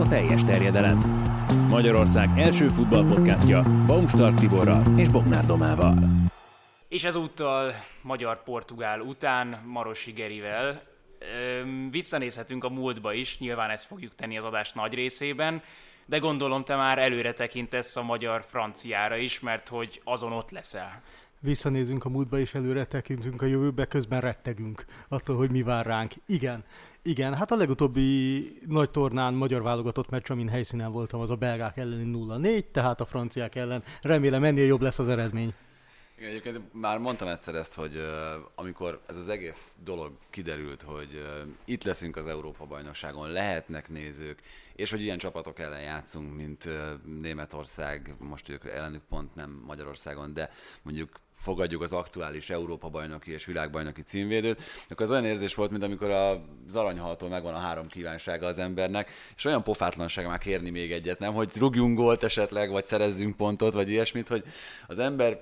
a teljes terjedelem. Magyarország első futballpodcastja Baumstark Tiborral és Bognár Domával. És ezúttal magyar-portugál után Marosi Gerivel visszanézhetünk a múltba is, nyilván ezt fogjuk tenni az adás nagy részében, de gondolom te már előre tekintesz a magyar-franciára is, mert hogy azon ott leszel visszanézünk a múltba és előre tekintünk a jövőbe, közben rettegünk attól, hogy mi vár ránk. Igen, igen, hát a legutóbbi nagy tornán magyar válogatott meccs, amin helyszínen voltam, az a belgák elleni 0-4, tehát a franciák ellen. Remélem ennél jobb lesz az eredmény. Igen, egyébként már mondtam egyszer ezt, hogy uh, amikor ez az egész dolog kiderült, hogy uh, itt leszünk az Európa-bajnokságon, lehetnek nézők, és hogy ilyen csapatok ellen játszunk, mint uh, Németország, most ők ellenük pont nem Magyarországon, de mondjuk fogadjuk az aktuális Európa-bajnoki és világbajnoki címvédőt, akkor az olyan érzés volt, mint amikor az aranyhaltól megvan a három kívánsága az embernek, és olyan pofátlanság már kérni még egyet, nem, hogy rúgjunk gólt esetleg, vagy szerezzünk pontot, vagy ilyesmit, hogy az ember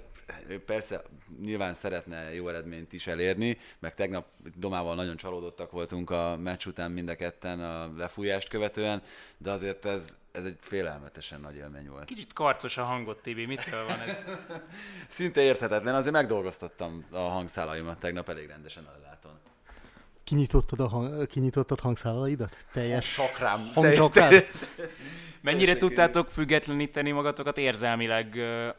ő persze nyilván szeretne jó eredményt is elérni, meg tegnap Domával nagyon csalódottak voltunk a meccs után mind a ketten a lefújást követően, de azért ez, ez egy félelmetesen nagy élmény volt. Kicsit karcos a hangot, Tibi, mitől van ez? Szinte érthetetlen, azért megdolgoztattam a hangszálaimat tegnap elég rendesen a láton. Kinyitottad, a hang, kinyitottad hangszálaidat? Teljes Csakrám. Hangcsakrám? Mennyire tudtátok függetleníteni magatokat érzelmileg,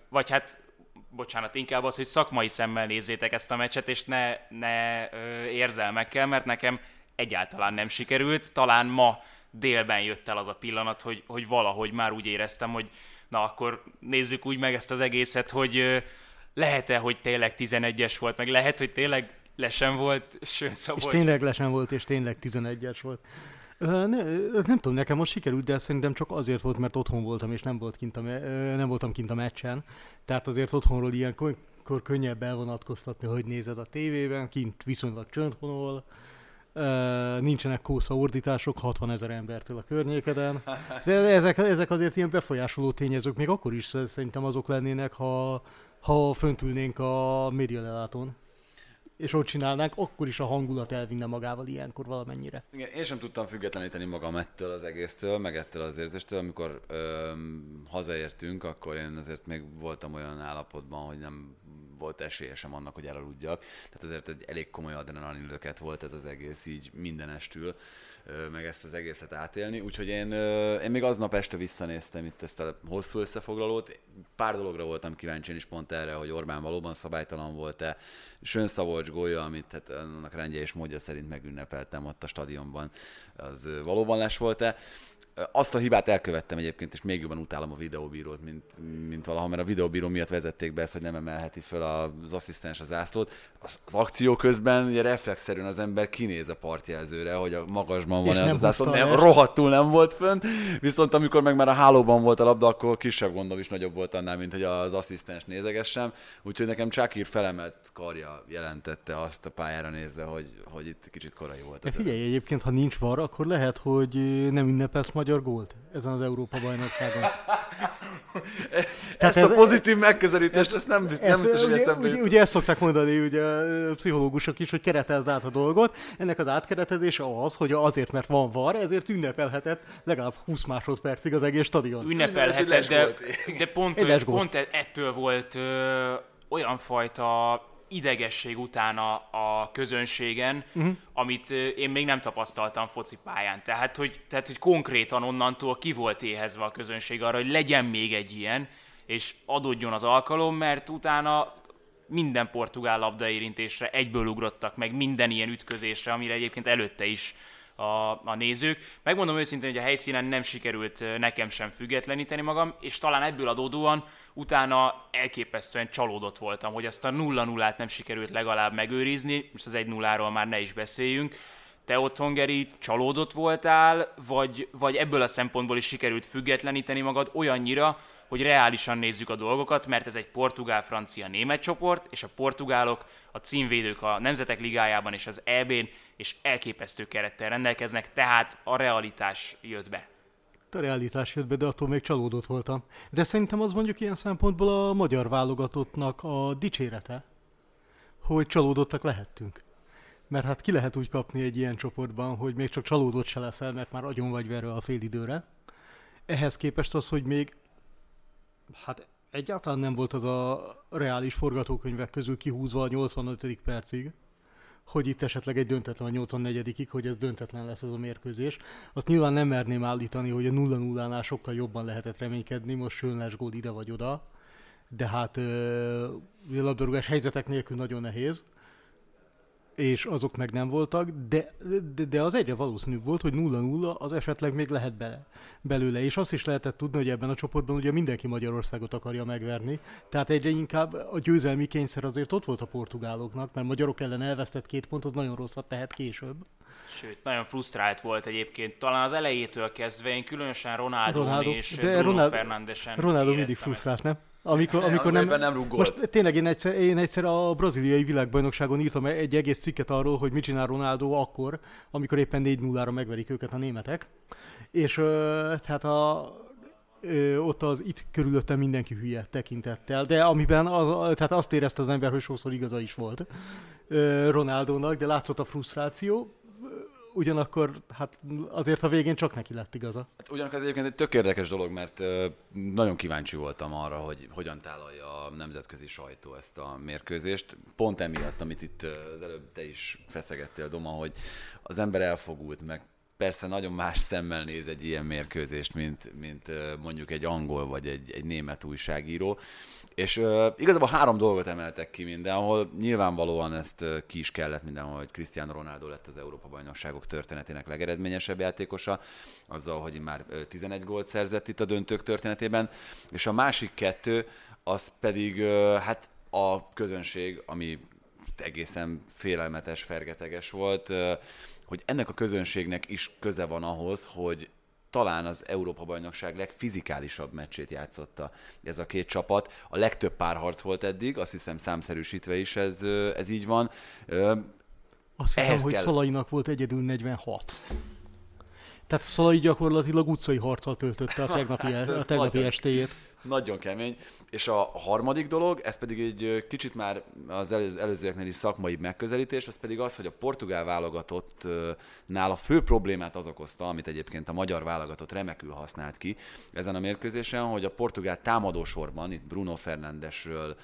vagy hát bocsánat, inkább az, hogy szakmai szemmel nézzétek ezt a meccset, és ne, ne ö, érzelmekkel, mert nekem egyáltalán nem sikerült. Talán ma délben jött el az a pillanat, hogy, hogy valahogy már úgy éreztem, hogy na akkor nézzük úgy meg ezt az egészet, hogy ö, lehet-e, hogy tényleg 11-es volt, meg lehet, hogy tényleg lesen volt Sőn És tényleg lesen volt, és tényleg 11-es volt. Ne, nem tudom, nekem most sikerült, de szerintem csak azért volt, mert otthon voltam, és nem, volt kint a, nem voltam kint a meccsen. Tehát azért otthonról ilyenkor könnyebb elvonatkoztatni, hogy nézed a tévében, kint viszonylag csöndhonol, nincsenek kósza ordítások 60 ezer embertől a környékeden. De ezek, ezek azért ilyen befolyásoló tényezők, még akkor is szerintem azok lennének, ha, ha fönt ülnénk a médialelátón és ott csinálnánk, akkor is a hangulat elvinne magával ilyenkor valamennyire. Igen, én sem tudtam függetleníteni magam ettől az egésztől, meg ettől az érzéstől. Amikor öm, hazaértünk, akkor én azért még voltam olyan állapotban, hogy nem volt esélyesem annak, hogy elaludjak. Tehát azért egy elég komoly adrenalinlöket volt ez az egész így mindenestül meg ezt az egészet átélni. Úgyhogy én, én még aznap este visszanéztem itt ezt a hosszú összefoglalót. Pár dologra voltam kíváncsi, is pont erre, hogy Orbán valóban szabálytalan volt-e. Sönszavocs gólya, amit hát annak rendje és módja szerint megünnepeltem ott a stadionban, az valóban les volt-e. Azt a hibát elkövettem egyébként, és még jobban utálom a videóbírót, mint, mint valaha, mert a videóbíró miatt vezették be ezt, hogy nem emelheti fel az asszisztens az ászlót. Az, az akció közben ugye reflexzerűen az ember kinéz a partjelzőre, hogy a magasban van az ászló, nem, rohadtul nem volt fönn, viszont amikor meg már a hálóban volt a labda, akkor kisebb gondom is nagyobb volt annál, mint hogy az asszisztens nézegessem. Úgyhogy nekem Csákír felemelt karja jelentette azt a pályára nézve, hogy, hogy itt kicsit korai volt. Az figyelj, egyébként, ha nincs var, akkor lehet, hogy nem ünnepelsz majd magyar gólt ezen az Európa-bajnokságon. ezt ez, a pozitív megközelítést, ezt nem, ezt, nem biztos, hogy eszembe ugye, ugye ezt szokták mondani ugye, a pszichológusok is, hogy keretezz át a dolgot. Ennek az átkeretezése az, hogy azért, mert van var, ezért ünnepelhetett legalább 20 másodpercig az egész stadion. Ünnepelhetett, de, de pont, pont ettől volt ö, olyan fajta idegesség után a, a közönségen, uh-huh. amit én még nem tapasztaltam focipályán. Tehát hogy, tehát, hogy konkrétan onnantól ki volt éhezve a közönség arra, hogy legyen még egy ilyen, és adódjon az alkalom, mert utána minden portugál labdaérintésre egyből ugrottak meg, minden ilyen ütközésre, amire egyébként előtte is a, a nézők. Megmondom őszintén, hogy a helyszínen nem sikerült nekem sem függetleníteni magam, és talán ebből adódóan utána elképesztően csalódott voltam, hogy ezt a 0-0-át nem sikerült legalább megőrizni, most az 1-0-ról már ne is beszéljünk. Te otthon, Geri, csalódott voltál, vagy, vagy ebből a szempontból is sikerült függetleníteni magad olyannyira, hogy reálisan nézzük a dolgokat, mert ez egy portugál-francia-német csoport, és a portugálok, a címvédők a Nemzetek Ligájában és az EB-n, és elképesztő kerettel rendelkeznek, tehát a realitás jött be. A realitás jött be, de attól még csalódott voltam. De szerintem az mondjuk ilyen szempontból a magyar válogatottnak a dicsérete, hogy csalódottak lehettünk. Mert hát ki lehet úgy kapni egy ilyen csoportban, hogy még csak csalódott se leszel, mert már agyon vagy verve a fél időre ehhez képest az, hogy még hát egyáltalán nem volt az a reális forgatókönyvek közül kihúzva a 85. percig, hogy itt esetleg egy döntetlen a 84 hogy ez döntetlen lesz ez a mérkőzés. Azt nyilván nem merném állítani, hogy a 0-0-nál sokkal jobban lehetett reménykedni, most Sönles gól ide vagy oda, de hát ö, labdarúgás helyzetek nélkül nagyon nehéz és azok meg nem voltak, de, de, de az egyre valószínűbb volt, hogy 0-0 az esetleg még lehet bele, belőle, és azt is lehetett tudni, hogy ebben a csoportban ugye mindenki Magyarországot akarja megverni, tehát egyre inkább a győzelmi kényszer azért ott volt a portugáloknak, mert magyarok ellen elvesztett két pont, az nagyon rosszat tehet később. Sőt, nagyon frusztrált volt egyébként. Talán az elejétől kezdve én különösen Ronaldo, Ronaldo és de Bruno Ronaldo, Fernándesen Ronaldo mindig frusztrált, nem? Amikor, amikor nem, nem Most tényleg én egyszer, én egyszer a braziliai világbajnokságon írtam egy egész cikket arról, hogy mit csinál Ronaldo akkor, amikor éppen 4-0-ra megverik őket a németek. És tehát a, ott az itt körülöttem mindenki hülye tekintettel, de amiben az, tehát azt érezte az ember, hogy sokszor igaza is volt Ronaldónak, de látszott a frusztráció ugyanakkor hát azért a végén csak neki lett igaza. Hát ugyanakkor ez egyébként egy tök érdekes dolog, mert nagyon kíváncsi voltam arra, hogy hogyan tálalja a nemzetközi sajtó ezt a mérkőzést. Pont emiatt, amit itt az előbb te is feszegettél, Doma, hogy az ember elfogult, meg persze nagyon más szemmel néz egy ilyen mérkőzést, mint, mint mondjuk egy angol vagy egy, egy német újságíró. És uh, igazából három dolgot emeltek ki mindenhol. Nyilvánvalóan ezt uh, ki is kellett mindenhol, hogy Cristiano Ronaldo lett az Európa-bajnokságok történetének legeredményesebb játékosa, azzal, hogy már uh, 11 gólt szerzett itt a döntők történetében. És a másik kettő, az pedig uh, hát a közönség, ami egészen félelmetes, fergeteges volt, hogy ennek a közönségnek is köze van ahhoz, hogy talán az Európa-bajnokság legfizikálisabb meccsét játszotta ez a két csapat. A legtöbb párharc volt eddig, azt hiszem számszerűsítve is ez, ez így van. Azt hiszem, Ehhez hogy kell... Szalainak volt egyedül 46. Tehát Szalai gyakorlatilag utcai harccal töltötte a tegnapi, hát a tegnapi estéjét. Nagyon kemény. És a harmadik dolog, ez pedig egy kicsit már az előzőeknél is szakmai megközelítés, az pedig az, hogy a portugál válogatottnál a fő problémát az okozta, amit egyébként a magyar válogatott remekül használt ki ezen a mérkőzésen, hogy a portugál támadósorban, itt Bruno Fernandesről,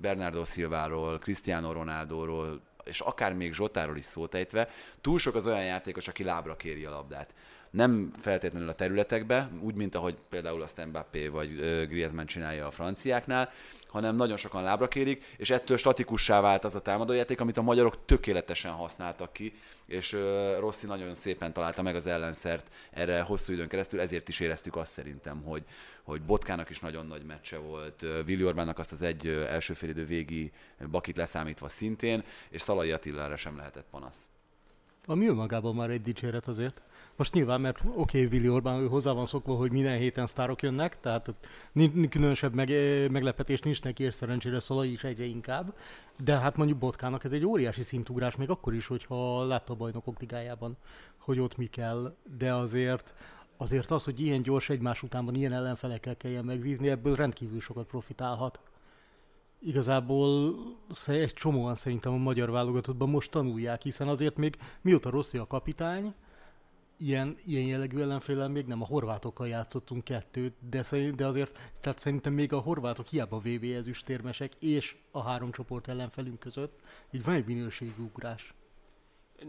Bernardo Silváról, Cristiano Ronaldóról, és akár még Zsotáról is szót ejtve, túl sok az olyan játékos, aki lábra kéri a labdát nem feltétlenül a területekbe, úgy, mint ahogy például a Mbappé vagy Griezmann csinálja a franciáknál, hanem nagyon sokan lábra kérik, és ettől statikussá vált az a támadójáték, amit a magyarok tökéletesen használtak ki, és Rossi nagyon szépen találta meg az ellenszert erre hosszú időn keresztül, ezért is éreztük azt szerintem, hogy, hogy Botkának is nagyon nagy meccse volt, Vili Orbánnak azt az egy első félidő végi bakit leszámítva szintén, és Szalai Attilára sem lehetett panasz. Ami önmagában már egy dicséret azért. Most nyilván, mert oké, okay, Willi Orbán ő hozzá van szokva, hogy minden héten sztárok jönnek, tehát különösebb meg, eh, meglepetés nincs neki, és szerencsére Szalai is egyre inkább. De hát mondjuk Botkának ez egy óriási szintugrás, még akkor is, hogyha látta a bajnokok ligájában, hogy ott mi kell, de azért azért az, hogy ilyen gyors egymás utánban ilyen ellenfelekkel kelljen megvívni, ebből rendkívül sokat profitálhat. Igazából egy csomóan szerintem a magyar válogatottban most tanulják, hiszen azért még mióta Rossi a kapitány, ilyen, ilyen jellegű ellenfélel még nem. A horvátokkal játszottunk kettőt, de, szerint, de azért tehát szerintem még a horvátok hiába VB ezüstérmesek és a három csoport ellenfelünk között, így van egy minőségi ugrás.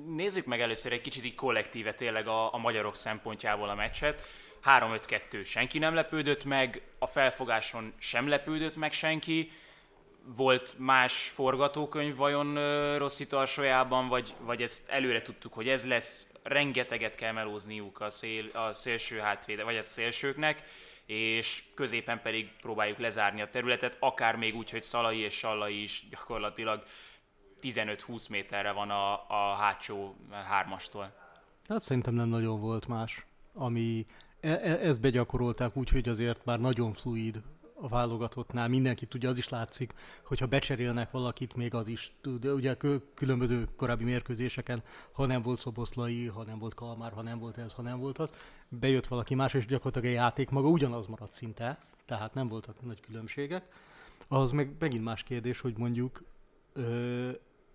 Nézzük meg először egy kicsit így kollektíve tényleg a, a magyarok szempontjából a meccset. 3-5-2 senki nem lepődött meg, a felfogáson sem lepődött meg senki. Volt más forgatókönyv vajon Rossi tarsójában, vagy, vagy ezt előre tudtuk, hogy ez lesz, rengeteget kell melózniuk a, szél, a szélső hátvéde, vagy a szélsőknek, és középen pedig próbáljuk lezárni a területet, akár még úgy, hogy Szalai és Sallai is gyakorlatilag 15-20 méterre van a, a hátsó hármastól. Hát szerintem nem nagyon volt más, ami e, e, ezt begyakorolták úgy, hogy azért már nagyon fluid a válogatottnál mindenki tudja, az is látszik, hogyha becserélnek valakit, még az is tud. Ugye különböző korábbi mérkőzéseken, ha nem volt Szoboszlai, ha nem volt Kalmár, ha nem volt ez, ha nem volt az, bejött valaki más, és gyakorlatilag a játék maga ugyanaz maradt szinte, tehát nem voltak nagy különbségek. Az meg megint más kérdés, hogy mondjuk ö,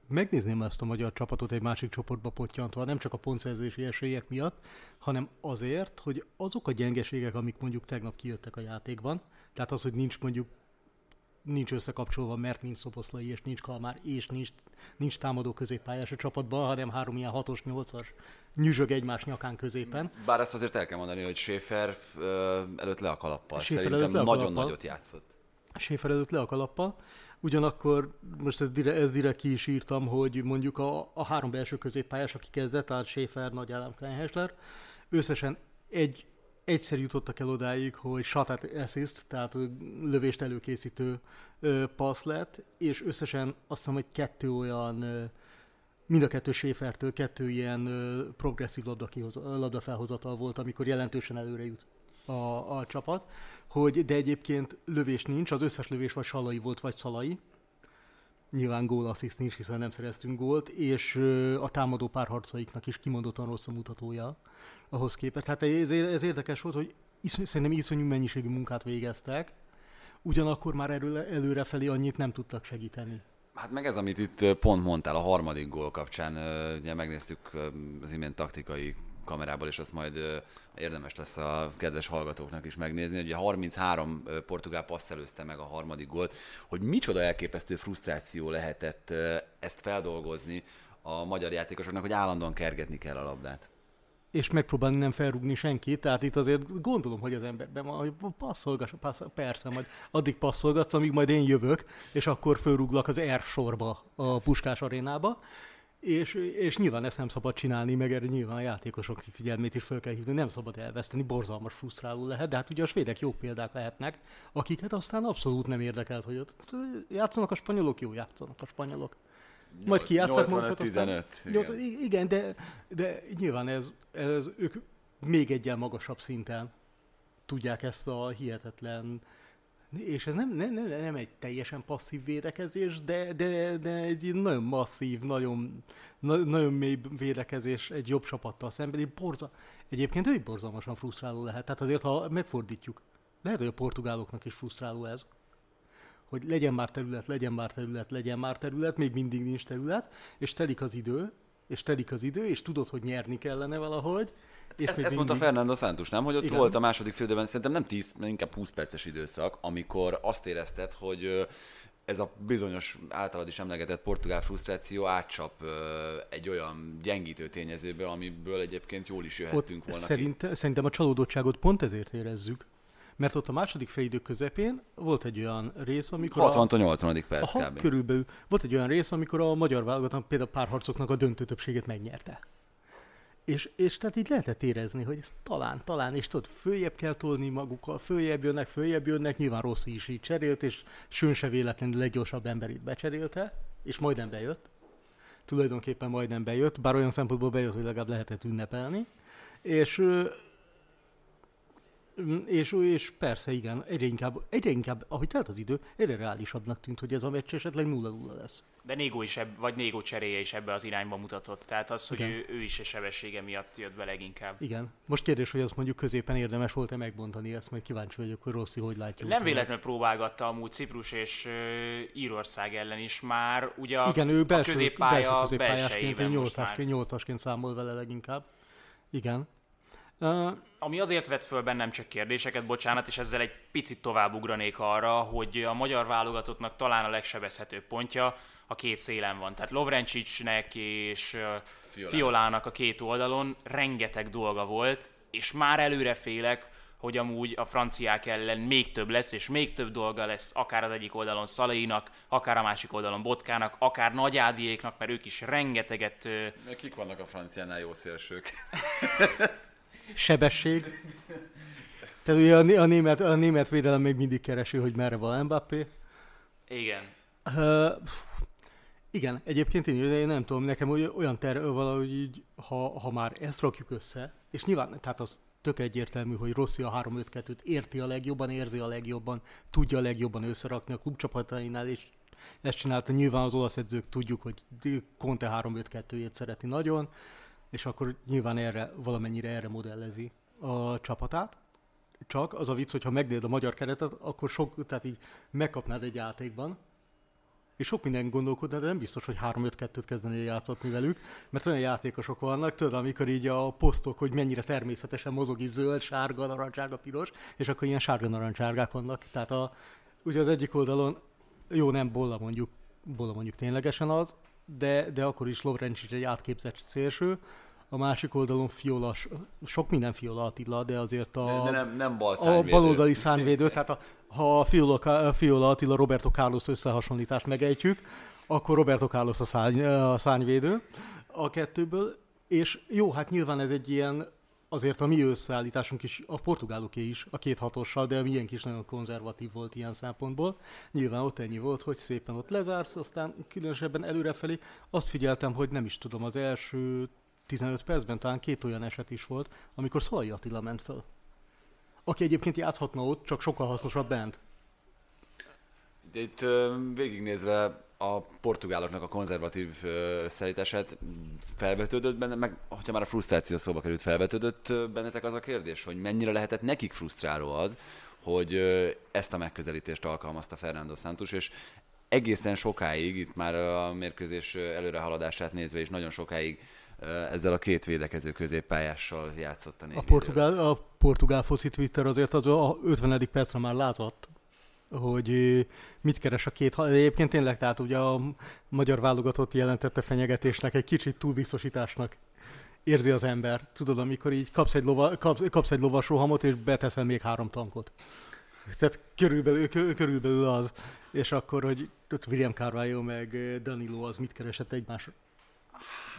megnézném ezt a magyar csapatot egy másik csoportba pottyantva, nem csak a pontszerzési esélyek miatt, hanem azért, hogy azok a gyengeségek, amik mondjuk tegnap kijöttek a játékban, tehát az, hogy nincs mondjuk nincs összekapcsolva, mert nincs Szoboszlai, és nincs Kalmár, és nincs, nincs támadó középpályás a csapatban, hanem három ilyen hatos, nyolcas nyüzsög egymás nyakán középen. Bár ezt azért el kell mondani, hogy Schäfer előtt le a kalappal. Schäfer Szerintem nagyon nagyot játszott. Schäfer előtt le a kalappal. Ugyanakkor most ezt direkt, ezt direkt ki is írtam, hogy mondjuk a, a három belső középpályás, aki kezdett, tehát Schäfer, Nagy Állam, Kleinhessler, összesen egy egyszer jutottak el odáig, hogy shot assist, tehát lövést előkészítő passz lett, és összesen azt hiszem, hogy kettő olyan, mind a kettő Schäfertől kettő ilyen progresszív labda, labda felhozatal volt, amikor jelentősen előre jut a, a csapat, hogy de egyébként lövés nincs, az összes lövés vagy Salai volt, vagy Szalai, nyilván gól assziszt nincs, hiszen nem szereztünk gólt, és a támadó párharcaiknak is kimondottan rossz a mutatója ahhoz képest. Tehát ez, ez érdekes volt, hogy iszony, szerintem iszonyú mennyiségű munkát végeztek, ugyanakkor már erről előrefelé annyit nem tudtak segíteni. Hát meg ez, amit itt pont mondtál a harmadik gól kapcsán, ugye megnéztük az imént taktikai kamerából, és azt majd érdemes lesz a kedves hallgatóknak is megnézni, hogy a 33 portugál passz előzte meg a harmadik gólt, hogy micsoda elképesztő frusztráció lehetett ezt feldolgozni a magyar játékosoknak, hogy állandóan kergetni kell a labdát és megpróbálni nem felrúgni senkit, tehát itt azért gondolom, hogy az emberben van, hogy passzolgass, passz, persze, majd addig passzolgatsz, amíg majd én jövök, és akkor fölrúglak az R sorba a Puskás arénába, és, és nyilván ezt nem szabad csinálni, meg erre nyilván a játékosok figyelmét is fel kell hívni, nem szabad elveszteni, borzalmas frusztráló lehet, de hát ugye a svédek jó példák lehetnek, akiket aztán abszolút nem érdekelt, hogy ott játszanak a spanyolok, jó játszanak a spanyolok. Majd kijátszák magukat 15, igen. igen, de, de nyilván ez, ez ők még egyen magasabb szinten tudják ezt a hihetetlen és ez nem, nem, nem, nem egy teljesen passzív védekezés, de, de, de egy nagyon masszív, nagyon, na, nagyon mély védekezés egy jobb csapattal szemben. Egy borza, egyébként egy borzalmasan frusztráló lehet. Tehát azért, ha megfordítjuk, lehet, hogy a portugáloknak is frusztráló ez hogy legyen már terület, legyen már terület, legyen már terület, még mindig nincs terület, és telik az idő, és telik az idő, és tudod, hogy nyerni kellene valahogy. És ezt, ezt mondta Fernando Santos, nem? Hogy ott Igen. volt a második félidőben, szerintem nem 10, inkább 20 perces időszak, amikor azt érezted, hogy ez a bizonyos általad is emlegetett portugál frusztráció átcsap egy olyan gyengítő tényezőbe, amiből egyébként jól is jöhettünk volna szerint, ki. Szerintem a csalódottságot pont ezért érezzük, mert ott a második félidő közepén volt egy olyan rész, amikor... 60-80. perc aha, kb. körülbelül. Volt egy olyan rész, amikor a magyar válogatnak például párharcoknak a döntő többségét megnyerte. És, és tehát így lehetett érezni, hogy ez talán, talán, és tudod, följebb kell tolni magukkal, följebb jönnek, följebb jönnek, nyilván rossz is így cserélt, és Sön se véletlenül leggyorsabb emberét becserélte, és majdnem bejött. Tulajdonképpen majdnem bejött, bár olyan szempontból bejött, hogy legalább lehetett ünnepelni. És és, és persze, igen, egyre inkább, egyre inkább, ahogy telt az idő, egyre reálisabbnak tűnt, hogy ez a meccs esetleg 0-0 lesz. De Négó is, ebb, vagy Négó cseréje is ebbe az irányba mutatott. Tehát az, hogy ő, ő, is a sebessége miatt jött be leginkább. Igen. Most kérdés, hogy azt mondjuk középen érdemes volt-e megbontani, ezt majd kíváncsi vagyok, hogy Rossi hogy látja. Nem véletlenül próbálgatta amúgy Ciprus és Írország ellen is már, ugye Igen, ő belső, a középpálya belső középpályásként, 8-asként számol vele leginkább. Igen. Ami azért vett föl bennem csak kérdéseket, bocsánat, és ezzel egy picit tovább ugranék arra, hogy a magyar válogatottnak talán a legsebezhetőbb pontja a két szélen van. Tehát Lovrencsicsnek és Fiolán. Fiolának a két oldalon rengeteg dolga volt, és már előre félek, hogy amúgy a franciák ellen még több lesz, és még több dolga lesz, akár az egyik oldalon Szalainak, akár a másik oldalon Botkának, akár Nagyádiéknak, mert ők is rengeteget... Kik vannak a franciánál jó szélsők? sebesség. Tehát ugye a, a, német, a német védelem még mindig keresi, hogy merre van Mbappé. Igen. Uh, igen, egyébként én, én nem tudom, nekem olyan terve valahogy így, ha, ha már ezt rakjuk össze, és nyilván, tehát az tök egyértelmű, hogy Rossi a 3-5-2-t érti a legjobban, érzi a legjobban, tudja a legjobban összerakni a klubcsapatainál, és ezt csinálta. Nyilván az olasz edzők tudjuk, hogy Conte 3-5-2-jét szereti nagyon, és akkor nyilván erre, valamennyire erre modellezi a csapatát. Csak az a vicc, hogyha megnézed a magyar keretet, akkor sok, tehát így megkapnád egy játékban, és sok minden gondolkodna, de nem biztos, hogy 3-5-2-t kezdeni játszatni velük, mert olyan játékosok vannak, tudod, amikor így a posztok, hogy mennyire természetesen mozog így zöld, sárga, narancsárga, piros, és akkor ilyen sárga narancsárgák vannak. Tehát a, ugye az egyik oldalon, jó nem Bolla mondjuk, Bolla mondjuk ténylegesen az, de, de akkor is Lovrencsics egy átképzett szélső, a másik oldalon Fiola, sok minden Fiola Attila, de azért a, de, de nem, nem bal a baloldali szánvédő, tehát a, ha a Fiola, Fiola Attila Roberto Carlos összehasonlítást megejtjük, akkor Roberto Carlos a, szárny, a szárnyvédő a kettőből, és jó, hát nyilván ez egy ilyen, azért a mi összeállításunk is, a portugáloké is, a két hatossal, de a miénk is nagyon konzervatív volt ilyen szempontból. Nyilván ott ennyi volt, hogy szépen ott lezársz, aztán különösebben előrefelé azt figyeltem, hogy nem is tudom, az első 15 percben talán két olyan eset is volt, amikor Szalai Attila ment föl. Aki egyébként játszhatna ott, csak sokkal hasznosabb bent. Itt végignézve a portugáloknak a konzervatív összeállítását felvetődött benne, meg hogyha már a frusztráció szóba került, felvetődött bennetek az a kérdés, hogy mennyire lehetett nekik frusztráló az, hogy ezt a megközelítést alkalmazta Fernando Santos, és egészen sokáig, itt már a mérkőzés előrehaladását nézve is nagyon sokáig ezzel a két védekező középpályással játszott a A portugál, a portugál foci Twitter azért az a 50. percre már lázadt, hogy mit keres a két, egyébként tényleg, tehát ugye a magyar válogatott jelentette fenyegetésnek, egy kicsit túlbiztosításnak érzi az ember. Tudod, amikor így kapsz egy, lova, kapsz, kapsz egy lovas rohamot, és beteszel még három tankot. Tehát körülbelül, körülbelül az. És akkor, hogy William Carvalho meg Danilo az mit keresett egymás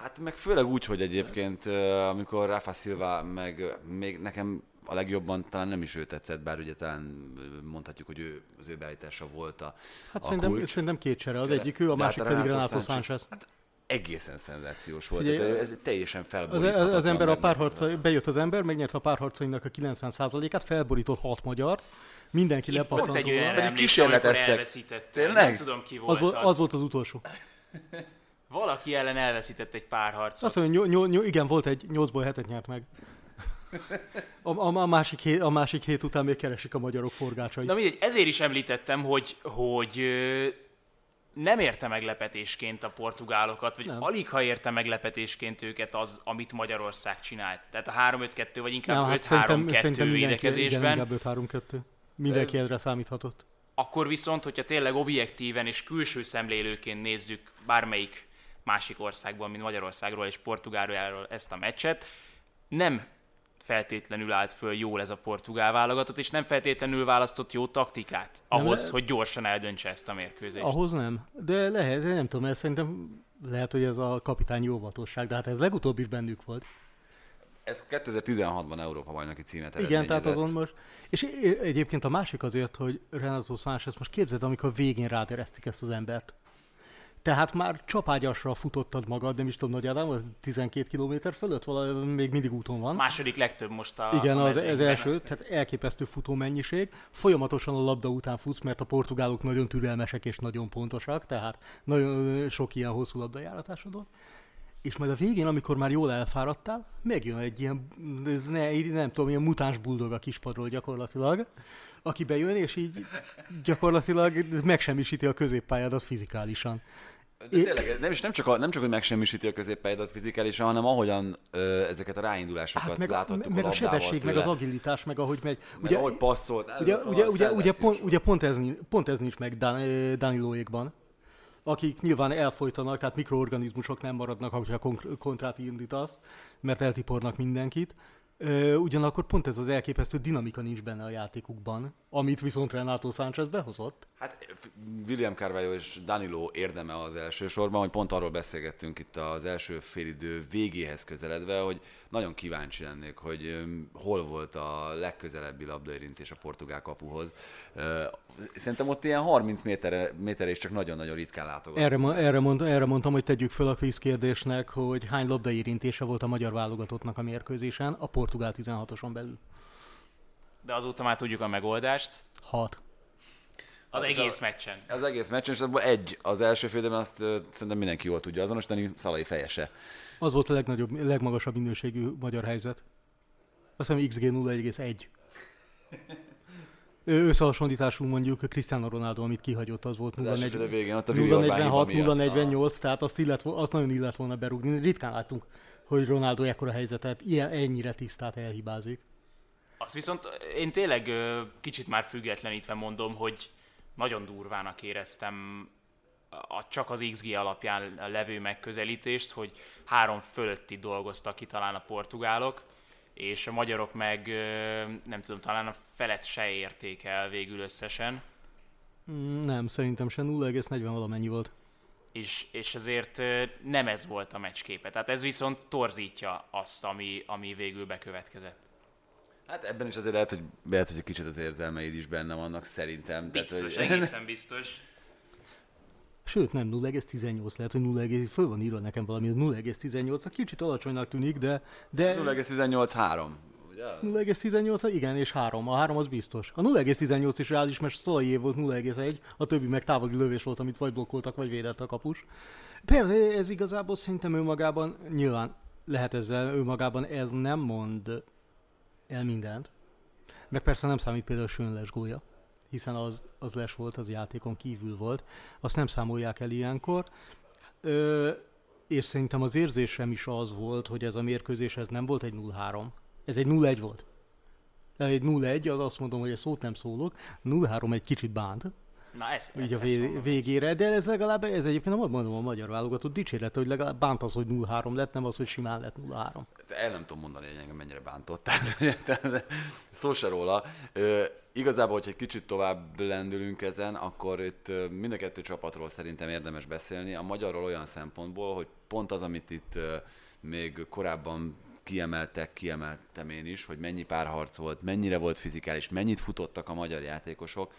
Hát meg főleg úgy, hogy egyébként amikor Rafa Silva meg még nekem a legjobban talán nem is ő tetszett, bár ugye talán mondhatjuk, hogy ő, az ő beállítása volt a Hát a szerintem, kulcs. szerintem két csere, az egyik ő, a hát másik pedig Renato Sánchez. Hát egészen szenzációs volt. Figyelj, ez teljesen Az, az, az ember a párharca, bejött az ember, megnyert a párharcainak a 90%-át, felborított hat magyar, mindenki lepattant Pont egy olyan Pedig kísérleteztek. Tényleg? Nem tudom ki volt az. Volt, az volt az utolsó. Valaki ellen elveszített egy pár harcot. Azt mondja, ny- ny- igen, volt egy 8-ból 7 nyert meg. A, a, a, másik hét, a másik hét után még keresik a magyarok forgácsait. Na mindegy, ezért is említettem, hogy, hogy nem érte meglepetésként a portugálokat, vagy nem. alig ha érte meglepetésként őket az, amit Magyarország csinált. Tehát a 3-5-2, vagy inkább nem, 5-3-2 hát védekezésben. Igen, inkább 5-3-2. Mindenki erre számíthatott. Akkor viszont, hogyha tényleg objektíven és külső szemlélőként nézzük bármelyik másik országból, mint Magyarországról és Portugáliáról ezt a meccset. Nem feltétlenül állt föl jól ez a portugál válogatott, és nem feltétlenül választott jó taktikát ahhoz, le... hogy gyorsan eldöntse ezt a mérkőzést. Ahhoz nem, de lehet, nem tudom, mert szerintem lehet, hogy ez a kapitány óvatosság, de hát ez legutóbb is bennük volt. Ez 2016-ban Európa bajnoki címet Igen, tehát azon most. És egyébként a másik azért, hogy Renato Sánchez most képzeld, amikor végén rádereztik ezt az embert. Tehát már csapágyasra futottad magad, nem is tudom, Nagy Ádám, 12 km fölött, valami még mindig úton van. Második legtöbb most a Igen, a az, az első, az... tehát elképesztő futó mennyiség. Folyamatosan a labda után futsz, mert a portugálok nagyon türelmesek és nagyon pontosak, tehát nagyon sok ilyen hosszú labdajáratásod volt. És majd a végén, amikor már jól elfáradtál, megjön egy ilyen, ne, nem tudom, ilyen mutáns buldog a kispadról gyakorlatilag, aki bejön, és így gyakorlatilag megsemmisíti a középpályádat fizikálisan. De tényleg, nem, és nem csak, a, nem csak, hogy megsemmisíti a középpályádat fizikálisan, hanem ahogyan ö, ezeket a ráindulásokat hát meg, láthattuk meg a, a sebesség, tőle. meg az agilitás, meg ahogy megy. Ugye, ahogy passzolt. Ugye, szóval ugye, ugye, ugye, pont, ugye pont, ez, pont ez nincs meg Dan, Danilóékban akik nyilván elfolytanak, tehát mikroorganizmusok nem maradnak, hogyha kontrát indítasz, mert eltipornak mindenkit. Ugyanakkor pont ez az elképesztő dinamika nincs benne a játékukban, amit viszont Renato Sánchez behozott. Hát William Carvalho és Danilo érdeme az elsősorban, hogy pont arról beszélgettünk itt az első félidő végéhez közeledve, hogy nagyon kíváncsi lennék, hogy hol volt a legközelebbi labdaérintés a portugál kapuhoz. Szerintem ott ilyen 30 méter, méter és csak nagyon-nagyon ritkán látogat. Erre, erre, mond, erre mondtam, hogy tegyük fel a kvíz kérdésnek, hogy hány labdaérintése volt a magyar válogatottnak a mérkőzésen a portugál 16-oson belül. De azóta már tudjuk a megoldást. Hat. Az, az egész a, meccsen. Az egész meccsen, és abban egy. Az első félben azt uh, szerintem mindenki jól tudja azonosítani, Szalai fejese. Az volt a legnagyobb, legmagasabb minőségű magyar helyzet. Azt hiszem XG 0,1. Összehasonlítású mondjuk Cristiano Ronaldo, amit kihagyott, az volt 0-46, 0-48, tehát azt, illet, azt nagyon illet volna berúgni. Ritkán láttunk, hogy Ronaldo ekkora helyzetet ilyen, ennyire tisztát elhibázik. Azt viszont én tényleg kicsit már függetlenítve mondom, hogy nagyon durvának éreztem a, csak az XG alapján levő megközelítést, hogy három fölötti dolgoztak ki talán a portugálok, és a magyarok meg nem tudom, talán a felet se érték el végül összesen. Mm, nem, szerintem se 0,40 valamennyi volt. És, és azért nem ez volt a meccsképe. Tehát ez viszont torzítja azt, ami, ami végül bekövetkezett. Hát ebben is azért lehet, hogy, lehet, hogy egy kicsit az érzelmeid is benne vannak, szerintem. Biztos, Tehát, hogy... egészen biztos. Sőt, nem 0,18, lehet, hogy 0, föl van írva nekem valami, az 0,18, kicsit alacsonynak tűnik, de... de 0,18 3. 0,18, igen, és 3. A 3 az biztos. A 0,18 is reális, mert Szolai volt 0,1, a többi meg távoli lövés volt, amit vagy blokkoltak, vagy védett a kapus. Persze, ez igazából szerintem önmagában, nyilván lehet ezzel, önmagában ez nem mond el mindent. Meg persze nem számít például a Sönles gólya hiszen az, az les volt, az játékon kívül volt. Azt nem számolják el ilyenkor. Ö, és szerintem az érzésem is az volt, hogy ez a mérkőzés ez nem volt egy 0-3, ez egy 0-1 volt. Egy 0-1, az azt mondom, hogy egy szót nem szólok, 0-3 egy kicsit bánt, Na ez, ez, így a vé- végére, de ez legalább, ez egyébként nem mondom a magyar válogatott dicséret, hogy legalább bánt az, hogy 0-3 lett, nem az, hogy simán lett 0-3. El nem tudom mondani, hogy engem mennyire bántott, tehát szó se róla. Ö, igazából, hogyha egy kicsit tovább lendülünk ezen, akkor itt mind a kettő csapatról szerintem érdemes beszélni. A magyarról olyan szempontból, hogy pont az, amit itt még korábban kiemeltek, kiemeltem én is, hogy mennyi párharc volt, mennyire volt fizikális, mennyit futottak a magyar játékosok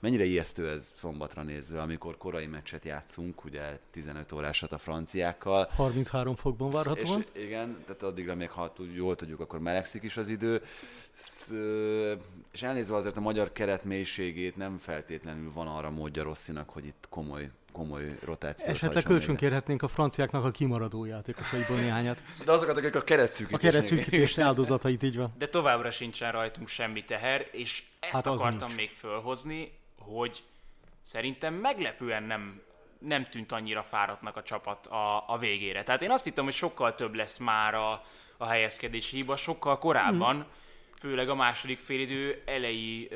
mennyire ijesztő ez szombatra nézve, amikor korai meccset játszunk, ugye 15 órásat a franciákkal. 33 fokban várhatóan. És igen, tehát addigra még ha jól tudjuk, akkor melegszik is az idő. És elnézve azért a magyar keret mélységét nem feltétlenül van arra módja Rosszinak, hogy itt komoly komoly rotációt Esetleg kölcsönkérhetnénk a franciáknak a kimaradó játékosaiból néhányat. De azokat, akik a keretszűkítést, a keretszűkítés áldozatait, így van. De továbbra sincsen rajtunk semmi teher, és ezt hát akartam nincs. még fölhozni, hogy szerintem meglepően nem, nem tűnt annyira fáradtnak a csapat a, a végére. Tehát én azt hittem, hogy sokkal több lesz már a, a helyezkedési hiba, sokkal korábban, mm. főleg a második félidő elejé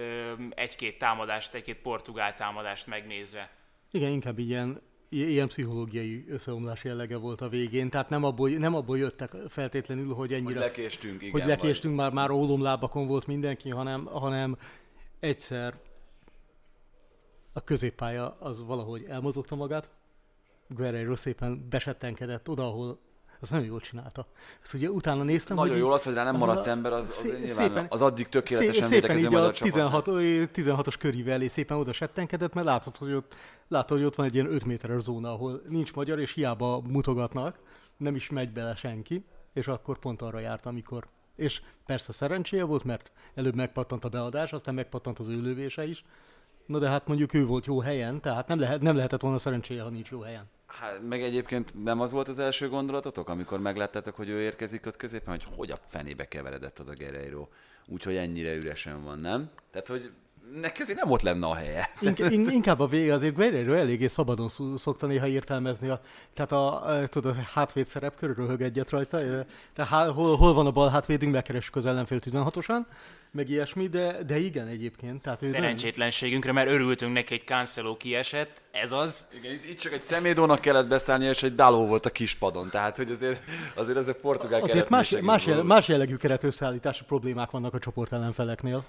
egy-két támadást, egy-két portugál támadást megnézve. Igen, inkább ilyen, ilyen pszichológiai összeomlás jellege volt a végén, tehát nem abból, nem abból jöttek feltétlenül, hogy ennyire... Hogy lekéstünk, igen. Hogy lekéstünk, vagy... már, már ólomlábakon volt mindenki, hanem, hanem egyszer a középpálya az valahogy elmozogta magát, Guerrero szépen besettenkedett oda, ahol az nagyon jól csinálta. Ezt ugye utána néztem, Nagyon hogy jól az, hogy rá nem maradt a, ember, az, az szé- szépen, az addig tökéletesen szé- szépen így a 16, 16-os körível elé szépen oda settenkedett, mert látod, hogy ott, látod, hogy ott van egy ilyen 5 méteres zóna, ahol nincs magyar, és hiába mutogatnak, nem is megy bele senki, és akkor pont arra járt, amikor és persze szerencséje volt, mert előbb megpattant a beadás, aztán megpattant az ő lövése is, Na de hát mondjuk ő volt jó helyen, tehát nem, lehet, nem lehetett volna szerencséje, ha nincs jó helyen. Hát, meg egyébként nem az volt az első gondolatotok, amikor megláttátok, hogy ő érkezik ott középen, hogy hogy a fenébe keveredett a Guerreiro, úgyhogy ennyire üresen van, nem? Tehát, hogy neki azért nem ott lenne a helye. In, inkább a vége azért Guerrero eléggé szabadon szokta néha értelmezni. A, tehát a, tudod, a hátvéd szerep körül röhög egyet rajta. Tehát hol, hol van a bal hátvédünk, bekeressük az ellenfél 16-osan, meg ilyesmi, de, de igen egyébként. Tehát Szerencsétlenségünkre, mert örültünk neki, egy Cancelo kiesett, ez az. Igen, itt, itt csak egy szemédónak kellett beszállni, és egy Daló volt a kispadon, tehát hogy azért, azért ez a portugál Azért más, más, más jellegű keretösszeállítási problémák vannak a csoport ellenfeleknél.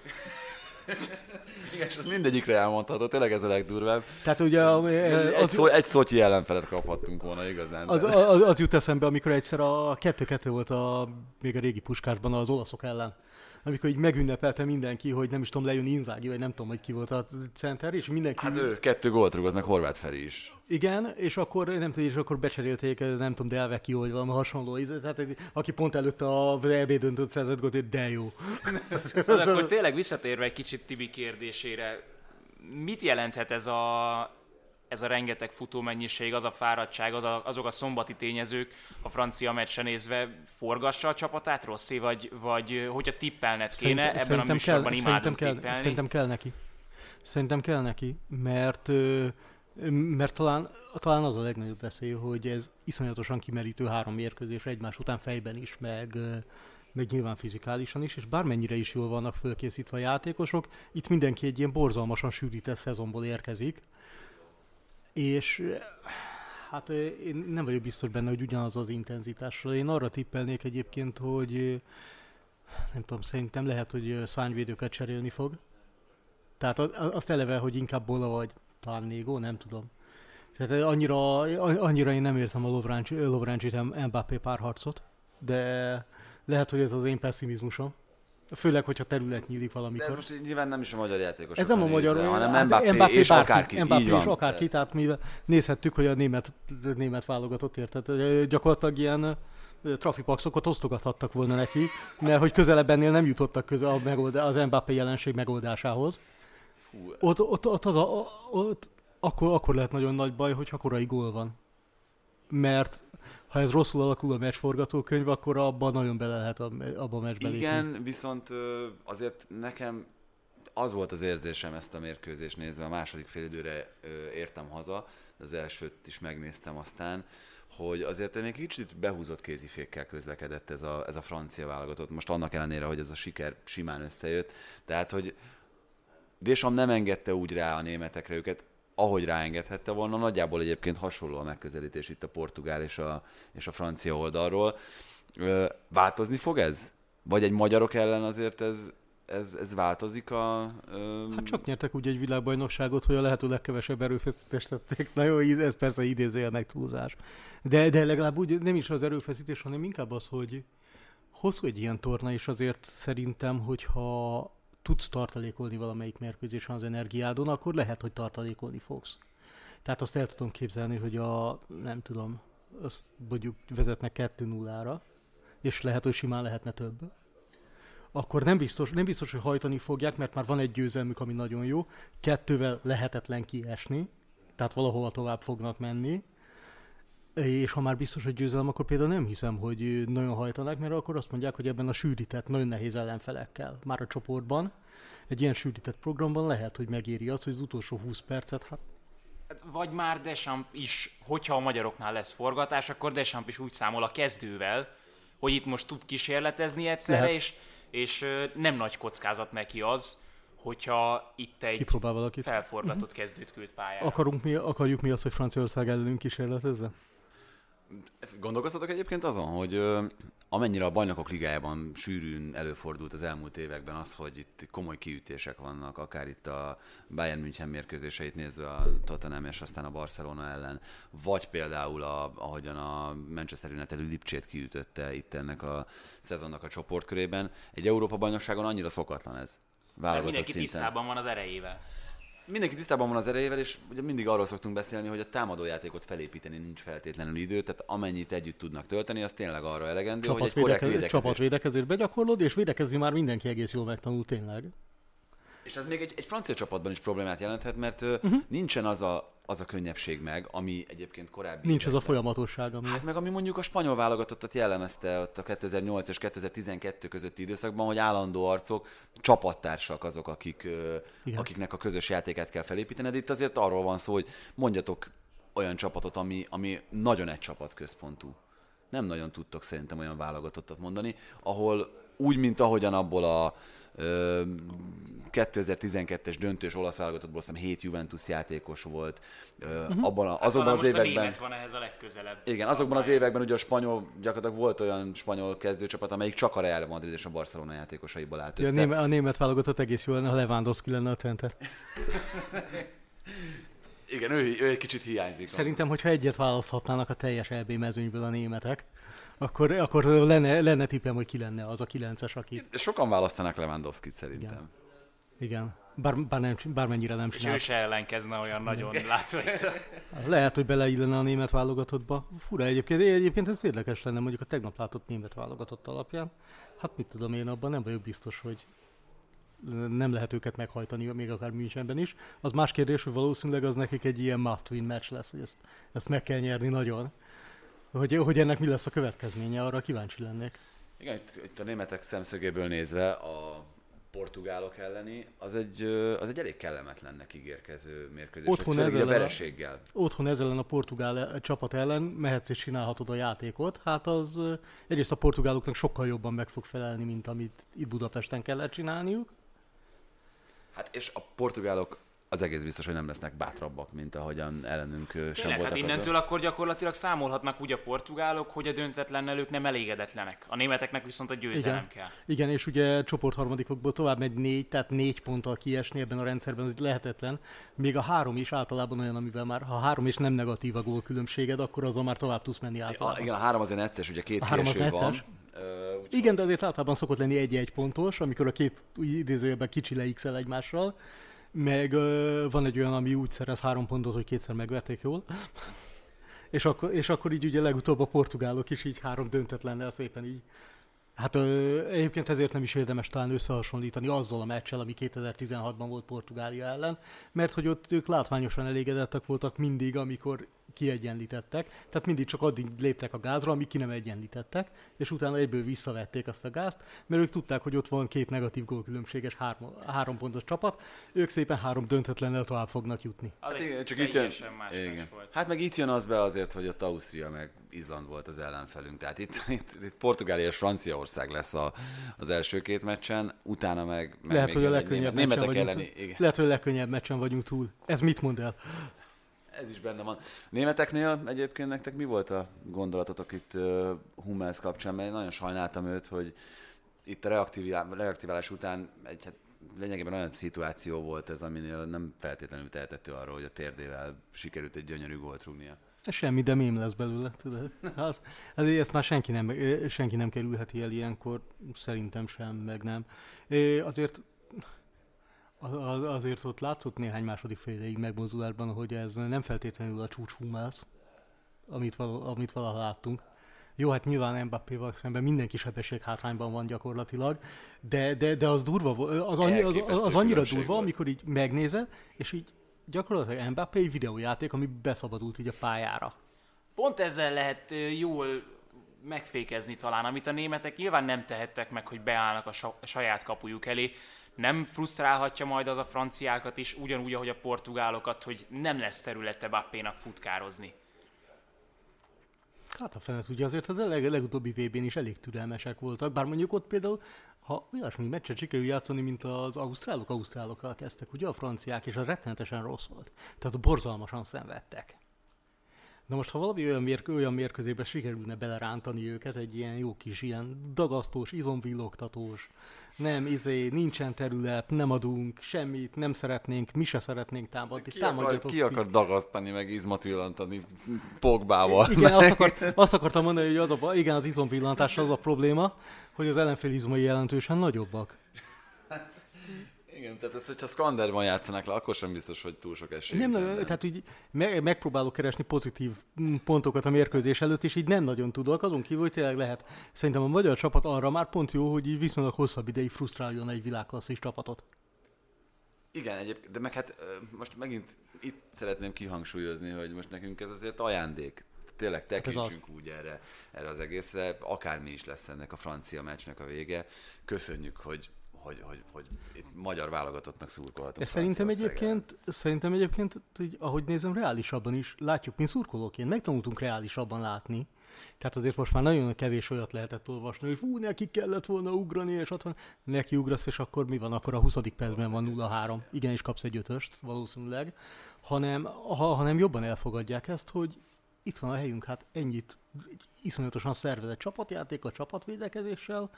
Igen, és ez mindegyikre elmondható, tényleg ez a legdurvább. Tehát ugye... Az, egy, szó, egy szótyi ellenfelet kaphattunk volna igazán. Az, az, az, jut eszembe, amikor egyszer a 2-2 volt a, még a régi puskásban az olaszok ellen amikor így megünnepelte mindenki, hogy nem is tudom, lejön Inzági, vagy nem tudom, hogy ki volt a center, és mindenki... Hát ő kettő gólt rúgott, meg Horváth Feri is. Igen, és akkor nem tudom, és akkor becserélték, nem tudom, Delve ki, hogy valami hasonló, tehát aki pont előtte a EB döntött szerzett gólt, de jó. Az akkor tényleg visszatérve egy kicsit Tibi kérdésére, mit jelenthet ez a ez a rengeteg futómennyiség, az a fáradtság, az a, azok a szombati tényezők a francia meccsen nézve forgassa a csapatát, Rossi, vagy, vagy hogyha tippelned kéne, szerintem, ebben szerintem a műsorban kell, imádunk szerintem tippelni. Szerintem kell neki. Szerintem kell neki, mert mert talán, talán az a legnagyobb veszély, hogy ez iszonyatosan kimerítő három mérkőzés egymás után fejben is, meg, meg nyilván fizikálisan is, és bármennyire is jól vannak fölkészítve a játékosok, itt mindenki egy ilyen borzalmasan sűrített szezonból érkezik, és hát én nem vagyok biztos benne, hogy ugyanaz az intenzitásról. Én arra tippelnék egyébként, hogy nem tudom, szerintem lehet, hogy szányvédőket cserélni fog. Tehát azt eleve, hogy inkább Bola vagy talán Négó, nem tudom. Tehát annyira, annyira én nem érzem a Lovráncsit Mbappé párharcot, de lehet, hogy ez az én pessimizmusom. Főleg, hogyha terület nyílik valamikor. De ez most nyilván nem is a magyar játékos. Ez nem a magyar, nézve, hanem hát Mbappé, Mbappé és bárki, akárki. Mbappé Így van, és akárki, ez. tehát mi nézhettük, hogy a német, német válogatott érted. Gyakorlatilag ilyen trafipaxokat osztogathattak volna neki, mert hogy közelebb ennél nem jutottak közel a megoldá, az Mbappé jelenség megoldásához. Hú. Ott, ott, ott, az a, ott akkor, akkor lehet nagyon nagy baj, hogyha korai gól van. Mert ha ez rosszul alakul a meccs forgatókönyv, akkor abban nagyon bele lehet abban a meccsbe Igen, lépni. viszont azért nekem az volt az érzésem ezt a mérkőzést nézve, a második félidőre értem haza, az elsőt is megnéztem aztán, hogy azért még kicsit behúzott kézifékkel közlekedett ez a, ez a francia válogatott. Most annak ellenére, hogy ez a siker simán összejött. Tehát, hogy Deschamps nem engedte úgy rá a németekre őket, ahogy ráengedhette volna. Nagyjából egyébként hasonló a megközelítés itt a portugál és a, és a francia oldalról. Változni fog ez? Vagy egy magyarok ellen azért ez, ez, ez változik a... Ö... Hát csak nyertek úgy egy világbajnokságot, hogy a lehető legkevesebb erőfeszítést tették. Na jó, ez persze idézőjel meg túlzás. De, de legalább úgy nem is az erőfeszítés, hanem inkább az, hogy hosszú egy ilyen torna, és azért szerintem, hogyha tudsz tartalékolni valamelyik mérkőzésen az energiádon, akkor lehet, hogy tartalékolni fogsz. Tehát azt el tudom képzelni, hogy a, nem tudom, azt mondjuk vezetnek 2-0-ra, és lehet, hogy simán lehetne több. Akkor nem biztos, nem biztos, hogy hajtani fogják, mert már van egy győzelmük, ami nagyon jó. Kettővel lehetetlen kiesni, tehát valahova tovább fognak menni. És ha már biztos, hogy győzelem, akkor például nem hiszem, hogy nagyon hajtanak, mert akkor azt mondják, hogy ebben a sűrített, nagyon nehéz ellenfelekkel, már a csoportban, egy ilyen sűrített programban lehet, hogy megéri az, hogy az utolsó 20 percet, hát Hát vagy már Deschamps is, hogyha a magyaroknál lesz forgatás, akkor Deschamps is úgy számol a kezdővel, hogy itt most tud kísérletezni egyszerre, Lehet. és, és nem nagy kockázat neki az, hogyha itt egy Kipróbál valakit. felforgatott uh-huh. kezdőt küld pályára. Akarunk mi, akarjuk mi azt, hogy Franciaország ellenünk kísérletezze? Gondolkoztatok egyébként azon, hogy amennyire a bajnokok ligájában sűrűn előfordult az elmúlt években az, hogy itt komoly kiütések vannak, akár itt a Bayern München mérkőzéseit nézve a Tottenham és aztán a Barcelona ellen, vagy például a, ahogyan a Manchester United Lipcsét kiütötte itt ennek a szezonnak a csoportkörében. Egy Európa bajnokságon annyira szokatlan ez. Válogatott mindenki szinten. tisztában van az erejével mindenki tisztában van az erejével, és ugye mindig arról szoktunk beszélni, hogy a támadójátékot felépíteni nincs feltétlenül idő, tehát amennyit együtt tudnak tölteni, az tényleg arra elegendő, hogy egy korrekt védekezés. Csapatvédekezést begyakorlod, és védekezni már mindenki egész jól megtanul tényleg. És ez még egy, egy francia csapatban is problémát jelenthet, mert uh-huh. nincsen az a, az a könnyebbség meg, ami egyébként korábbi... Nincs az a folyamatosság, ami... Hát meg ami mondjuk a spanyol válogatottat jellemezte ott a 2008 és 2012 közötti időszakban, hogy állandó arcok, csapattársak azok, akik, akiknek a közös játékát kell felépíteni. De itt azért arról van szó, hogy mondjatok olyan csapatot, ami, ami nagyon egy csapat központú. Nem nagyon tudtok szerintem olyan válogatottat mondani, ahol úgy, mint ahogyan abból a 2012-es döntős olasz válogatottból azt 7 Juventus játékos volt. Uh-huh. Abban a, hát azokban hát az években... van ehhez a legközelebb. Igen, azokban az években ugye a spanyol, gyakorlatilag volt olyan spanyol kezdőcsapat, amelyik csak a Real Madrid és a Barcelona játékosaiból állt össze. Ja, a, német, a német válogatott egész jó lenne, ha Lewandowski lenne a center. Igen, ő, ő egy kicsit hiányzik. Szerintem, hogyha egyet választhatnának a teljes EB mezőnyből a németek, akkor, akkor lenne, lenne tippem, hogy ki lenne az a kilences, aki... Sokan választanak Lewandowski-t szerintem. Igen. Igen. Bár, bár nem, bármennyire nem csinál. És ő se ellenkezne olyan nagyon látszó. Lehet, hogy beleillene a német válogatottba. Fura egyébként. Egyébként ez érdekes lenne mondjuk a tegnap látott német válogatott alapján. Hát mit tudom én, abban nem vagyok biztos, hogy nem lehet őket meghajtani, még akár Münchenben is. Az más kérdés, hogy valószínűleg az nekik egy ilyen must-win match lesz, hogy ezt, ezt meg kell nyerni nagyon. Hogy, hogy ennek mi lesz a következménye, arra kíváncsi lennék. Igen, itt, itt a németek szemszögéből nézve a portugálok elleni, az egy, az egy elég kellemetlennek ígérkező mérkőzés. Otthon ezzel a vereséggel. Otthon ezzel a portugál csapat ellen mehetsz és csinálhatod a játékot. Hát az egyrészt a portugáloknak sokkal jobban meg fog felelni, mint amit itt Budapesten kellett csinálniuk. Hát és a portugálok az egész biztos, hogy nem lesznek bátrabbak, mint ahogyan ellenünk sem Tényleg, voltak. Hát innentől azok. akkor gyakorlatilag számolhatnak úgy a portugálok, hogy a döntetlennel ők nem elégedetlenek. A németeknek viszont a győzelem Igen. kell. Igen, és ugye csoportharmadikokból tovább megy négy, tehát négy ponttal kiesni ebben a rendszerben, az lehetetlen. Még a három is általában olyan, amivel már, ha három és nem negatív a gól különbséged, akkor azon már tovább tudsz menni általában. A, igen, a három azért necces, ugye két a kieső van. Uh, Igen, de azért általában szokott lenni egy-egy pontos, amikor a két idézőjelben kicsi leixel egymással, meg uh, van egy olyan, ami úgy szerez három pontot, hogy kétszer megverték jól. és, akkor, és akkor így ugye legutóbb a portugálok is így három döntetlennel szépen így Hát ö, egyébként ezért nem is érdemes talán összehasonlítani azzal a meccsel, ami 2016-ban volt Portugália ellen, mert hogy ott ők látványosan elégedettek voltak mindig, amikor kiegyenlítettek, tehát mindig csak addig léptek a gázra, amíg ki nem egyenlítettek, és utána egyből visszavették azt a gázt, mert ők tudták, hogy ott van két negatív gólkülönbséges három, három pontos csapat, ők szépen három döntetlennel tovább fognak jutni. Hát igen, csak itt jön, igen. Hát meg itt jön az be azért, hogy ott Ausztria meg Izland volt az ellenfelünk, tehát itt, itt, itt Portugália és Franciaország lesz a, az első két meccsen, utána meg, meg lehet, hogy a legkönnyebb meccsen vagyunk elleni, túl. Igen. Lehet, hogy a legkönnyebb meccsen vagyunk túl. Ez mit mond el? Ez is benne van. Németeknél egyébként nektek mi volt a gondolatotok itt uh, Hummels kapcsán? Mert én nagyon sajnáltam őt, hogy itt a reaktiválás után egy hát lényegében olyan szituáció volt ez, aminél nem feltétlenül tehetett arról, hogy a térdével sikerült egy gyönyörű gólt rúgnia. Semmi, de mém lesz belőle, tudod. Az, azért ezt már senki nem, senki nem kerülheti el ilyenkor, szerintem sem, meg nem. Azért az, azért ott látszott néhány második féléig megmozdulásban, hogy ez nem feltétlenül a csúcs humász, amit, val- amit valaha láttunk. Jó, hát nyilván Mbappéval szemben mindenki sebesség hátrányban van gyakorlatilag, de, de, de az durva, az, annyi, az, az, az annyira durva, volt. amikor így megnézed, és így gyakorlatilag Mbappé egy videójáték, ami beszabadult így a pályára. Pont ezzel lehet jól megfékezni talán, amit a németek nyilván nem tehettek meg, hogy beállnak a saját kapujuk elé nem frusztrálhatja majd az a franciákat is, ugyanúgy, ahogy a portugálokat, hogy nem lesz területe Bappénak futkározni? Hát a fenet ugye azért az leg, legutóbbi vb is elég türelmesek voltak, bár mondjuk ott például, ha olyasmi meccset sikerül játszani, mint az ausztrálok, ausztrálokkal kezdtek, ugye a franciák, és az rettenetesen rossz volt. Tehát borzalmasan szenvedtek. Na most, ha valami olyan, mérk- olyan mérkőzésbe sikerülne belerántani őket, egy ilyen jó kis, ilyen dagasztós, izomvillogtatós, nem, izé, nincsen terület, nem adunk semmit, nem szeretnénk, mi se szeretnénk támadni. Ki, akar, ki akar dagasztani, meg izmat villantani Pogbával? Igen, azt, akart, azt akartam mondani, hogy az a, igen, az izomvillantás az a probléma, hogy az ellenfél izmai jelentősen nagyobbak. Igen, tehát ez, hogyha Skanderban játszanak le, akkor sem biztos, hogy túl sok esély. Nem, nem, tehát úgy me- megpróbálok keresni pozitív pontokat a mérkőzés előtt, és így nem nagyon tudok. Azon kívül, hogy tényleg lehet. Szerintem a magyar csapat arra már pont jó, hogy így viszonylag hosszabb ideig frusztráljon egy világklasszis csapatot. Igen, egyébként, de meg hát most megint itt szeretném kihangsúlyozni, hogy most nekünk ez azért ajándék. Tényleg hát tekintsünk hát úgy erre, erre az egészre, akármi is lesz ennek a francia meccsnek a vége. Köszönjük, hogy hogy, hogy, hogy itt magyar válogatottnak szurkolhatunk. Szerintem egyébként, szerintem egyébként, hogy ahogy nézem, reálisabban is látjuk, mint szurkolóként. Megtanultunk reálisabban látni. Tehát azért most már nagyon kevés olyat lehetett olvasni, hogy fú, neki kellett volna ugrani, és ott van, neki ugrasz, és akkor mi van, akkor a 20. percben van 0-3. Igen, és kapsz egy ötöst, valószínűleg. Hanem, ha, hanem jobban elfogadják ezt, hogy itt van a helyünk, hát ennyit iszonyatosan szervezett csapatjáték a csapatvédekezéssel,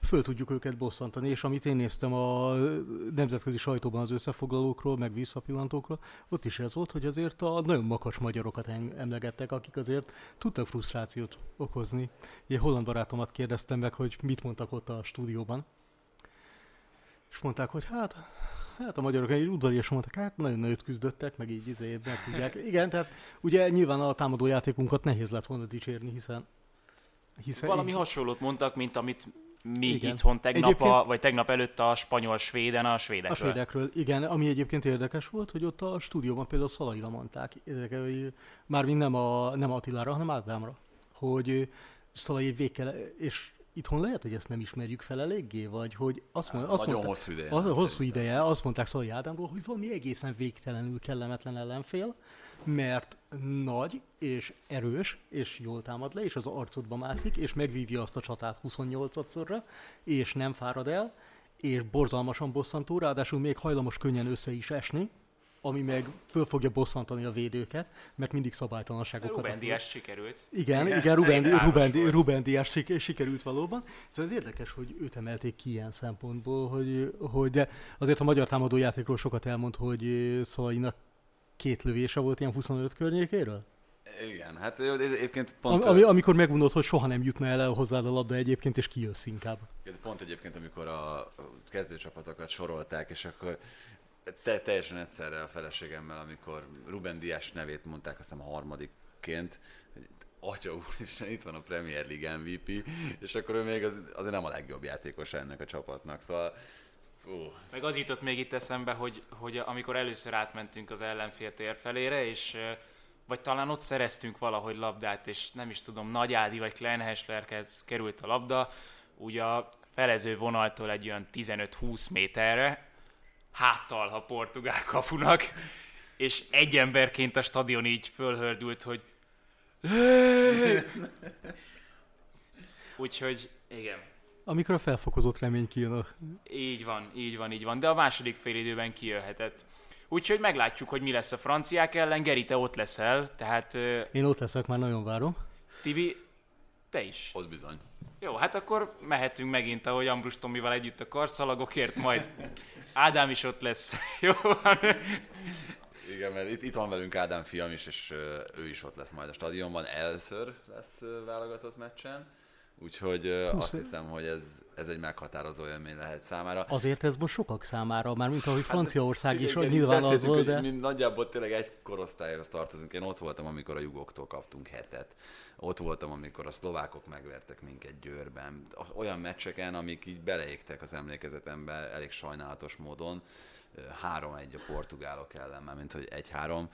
föl tudjuk őket bosszantani, és amit én néztem a nemzetközi sajtóban az összefoglalókról, meg visszapillantókról, ott is ez volt, hogy azért a nagyon makas magyarokat emlegettek, akik azért tudtak frusztrációt okozni. Egy holland barátomat kérdeztem meg, hogy mit mondtak ott a stúdióban, és mondták, hogy hát, hát a magyarok egy udvariasan mondtak, hát nagyon nagyot küzdöttek, meg így izé, meg tudják. Igen, tehát ugye nyilván a támadó játékunkat nehéz lett volna dicsérni, hiszen hiszen Valami így... hasonlót mondtak, mint amit míg igen. itthon tegnap, a, vagy tegnap előtt a spanyol-svéden a svédekről. A svédekről, igen. Ami egyébként érdekes volt, hogy ott a stúdióban például Szalaira mondták, már nem, a, nem Attilára, hanem Ádámra, hogy Szalai végkel, és itthon lehet, hogy ezt nem ismerjük fel eléggé, vagy hogy azt, mond, azt mondták, hosszú ideje. Az, hosszú ideje, azt mondták Szalai Ádámról, hogy valami egészen végtelenül kellemetlen ellenfél, mert nagy és erős, és jól támad le, és az arcodba mászik, és megvívja azt a csatát 28-szorra, és nem fárad el, és borzalmasan bosszantó, ráadásul még hajlamos könnyen össze is esni, ami meg föl fogja bosszantani a védőket, mert mindig szabálytalanságokat. Ruben Dias sikerült. Igen, igen, igen Ruben, Ruben, Ruben Dias sikerült valóban. Szóval ez érdekes, hogy őt emelték ki ilyen szempontból, hogy, hogy de azért a magyar támadó játékról sokat elmond, hogy Szalainak két lövése volt ilyen 25 környékéről? Igen, hát egyébként pont... Am, amikor megunod, hogy soha nem jutna el hozzád a labda egyébként, és kijössz inkább. Pont egyébként, amikor a kezdőcsapatokat sorolták, és akkor te, teljesen egyszerre a feleségemmel, amikor Ruben Dias nevét mondták, azt hiszem a harmadikként, hogy atya úristen, itt van a Premier League MVP, és akkor ő még az, azért nem a legjobb játékos ennek a csapatnak, szóval Uh. Meg az jutott még itt eszembe, hogy, hogy amikor először átmentünk az ellenfél tér felére, és vagy talán ott szereztünk valahogy labdát, és nem is tudom, Nagy Ádi vagy Klein Hesslerhez került a labda, ugye a felező vonaltól egy olyan 15-20 méterre, háttal a portugál kapunak, és egy emberként a stadion így fölhördült, hogy Úgyhogy igen, amikor a felfokozott remény kijön a... Így van, így van, így van, de a második fél időben kijöhetett. Úgyhogy meglátjuk, hogy mi lesz a franciák ellen. Geri, te ott leszel, tehát... Én ott leszek, már nagyon várom. Tibi, te is. Ott bizony. Jó, hát akkor mehetünk megint, ahogy Ambrus Tomival együtt a karszalagokért, majd Ádám is ott lesz. Jó van. Igen, mert itt, itt van velünk Ádám fiam is, és ő is ott lesz majd a stadionban. Először lesz válogatott meccsen. Úgyhogy azt hiszem, hogy ez, ez egy meghatározó élmény lehet számára. Azért ez most sokak számára, már mint ahogy hát, Franciaország hát, is, hogy nyilván az volt, de... Mi nagyjából tényleg egy korosztályhoz tartozunk. Én ott voltam, amikor a jugoktól kaptunk hetet. Ott voltam, amikor a szlovákok megvertek minket Győrben. Olyan meccseken, amik így beleégtek az emlékezetembe elég sajnálatos módon. 3-1 a portugálok ellen, már mint hogy 1-3.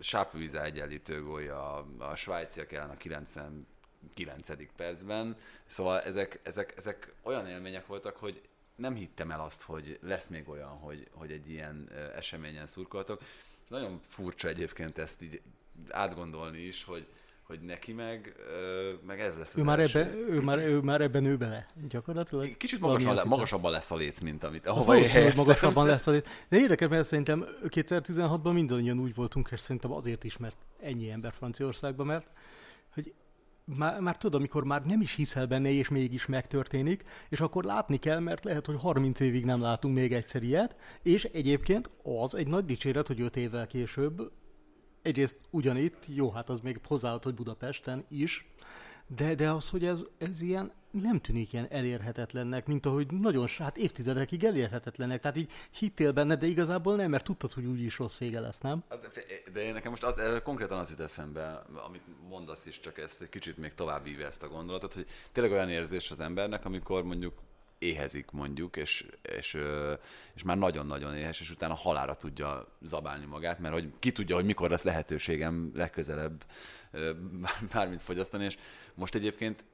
Sápvíze egyenlítő gólja, a svájciak ellen a 90 9. percben. Szóval ezek, ezek, ezek olyan élmények voltak, hogy nem hittem el azt, hogy lesz még olyan, hogy, hogy egy ilyen eseményen szurkoltok. Nagyon furcsa egyébként ezt így átgondolni is, hogy, hogy neki meg, meg ez lesz ő már, ebbe, ő, már, ő már ebben nő bele, gyakorlatilag. Kicsit magasan le, magasabban lesz a léc, mint amit ahova én magasabban lesz a léc. De érdekes, mert szerintem 2016-ban mindannyian úgy voltunk, és szerintem azért is, mert ennyi ember Franciaországban, mert már, már tudod, amikor már nem is hiszel benne, és mégis megtörténik, és akkor látni kell, mert lehet, hogy 30 évig nem látunk még egyszer ilyet, és egyébként az egy nagy dicséret, hogy 5 évvel később, egyrészt ugyanitt, jó, hát az még hozzáadott, hogy Budapesten is, de, de az, hogy ez, ez ilyen nem tűnik ilyen elérhetetlennek, mint ahogy nagyon, hát évtizedekig elérhetetlennek. Tehát így hittél benne, de igazából nem, mert tudtad, hogy úgyis rossz vége lesz, nem? Hát, de én nekem most az, konkrétan az jut eszembe, amit mondasz is, csak ezt egy kicsit még tovább víve ezt a gondolatot, hogy tényleg olyan érzés az embernek, amikor mondjuk éhezik mondjuk, és, és, és már nagyon-nagyon éhes, és utána halára tudja zabálni magát, mert hogy ki tudja, hogy mikor lesz lehetőségem legközelebb bármit fogyasztani, és most egyébként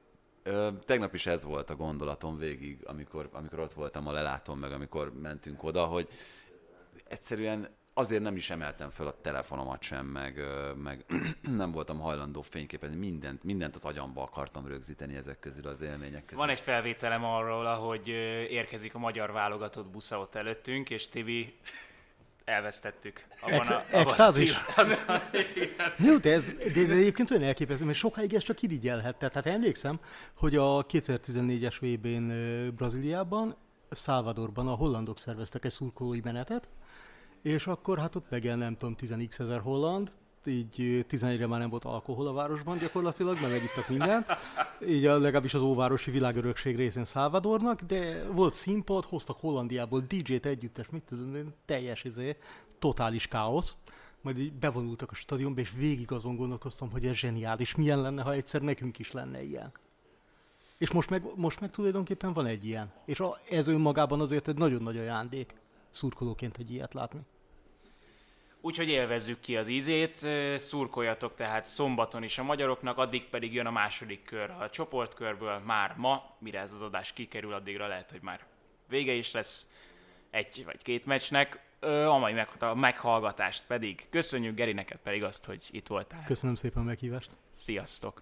tegnap is ez volt a gondolatom végig, amikor, amikor ott voltam a lelátón, meg amikor mentünk oda, hogy egyszerűen azért nem is emeltem fel a telefonomat sem, meg, meg nem voltam hajlandó fényképezni, mindent, mindent az agyamba akartam rögzíteni ezek közül az élmények közül. Van egy felvételem arról, ahogy érkezik a magyar válogatott busza ott előttünk, és Tibi elvesztettük. Abban a, Extázis? Jó, de ez, de ez egyébként olyan elképesztő, mert sokáig ez csak irigyelhette. Tehát emlékszem, hogy a 2014-es VB-n Brazíliában, Salvadorban a hollandok szerveztek egy szurkolói menetet, és akkor hát ott megel nem tudom 10 ezer holland, így 11-re már nem volt alkohol a városban gyakorlatilag, mert megittak mindent. Így a, legalábbis az óvárosi világörökség részén Szálvadornak, de volt színpad, hoztak Hollandiából DJ-t együttes, mit tudom, teljes izé, totális káosz. Majd így bevonultak a stadionba, és végig azon gondolkoztam, hogy ez zseniális. Milyen lenne, ha egyszer nekünk is lenne ilyen. És most meg, most meg tulajdonképpen van egy ilyen. És a, ez önmagában azért egy nagyon nagy ajándék szurkolóként egy ilyet látni. Úgyhogy élvezzük ki az ízét, szurkoljatok tehát szombaton is a magyaroknak, addig pedig jön a második kör a csoportkörből, már ma, mire ez az adás kikerül, addigra lehet, hogy már vége is lesz egy vagy két meccsnek, a mai meghallgatást pedig. Köszönjük Geri, neked pedig azt, hogy itt voltál. Köszönöm szépen a meghívást. Sziasztok!